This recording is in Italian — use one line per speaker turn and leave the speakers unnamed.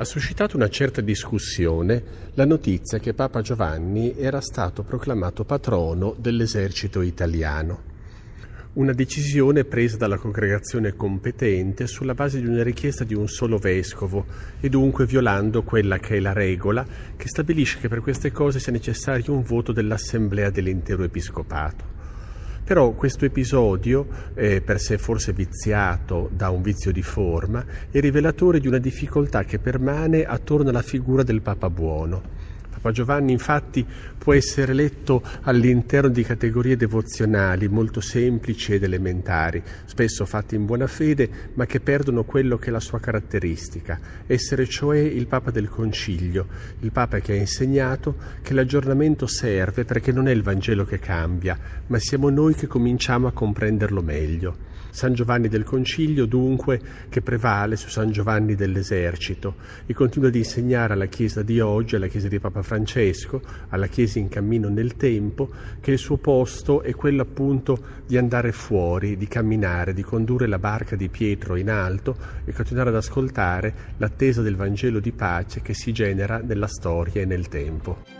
Ha suscitato una certa discussione la notizia che Papa Giovanni era stato proclamato patrono dell'esercito italiano una decisione presa dalla congregazione competente sulla base di una richiesta di un solo vescovo e dunque violando quella che è la regola che stabilisce che per queste cose sia necessario un voto dell'assemblea dell'intero episcopato. Però questo episodio, eh, per sé forse viziato da un vizio di forma, è rivelatore di una difficoltà che permane attorno alla figura del Papa buono Papa Giovanni infatti può essere letto all'interno di categorie devozionali molto semplici ed elementari, spesso fatte in buona fede, ma che perdono quello che è la sua caratteristica, essere cioè il Papa del Concilio, il Papa che ha insegnato che l'aggiornamento serve perché non è il Vangelo che cambia, ma siamo noi che cominciamo a comprenderlo meglio. San Giovanni del Concilio dunque che prevale su San Giovanni dell'Esercito e continua ad insegnare alla Chiesa di oggi, alla Chiesa di Papa Francesco, alla Chiesa in cammino nel tempo, che il suo posto è quello appunto di andare fuori, di camminare, di condurre la barca di Pietro in alto e continuare ad ascoltare l'attesa del Vangelo di pace che si genera nella storia e nel tempo.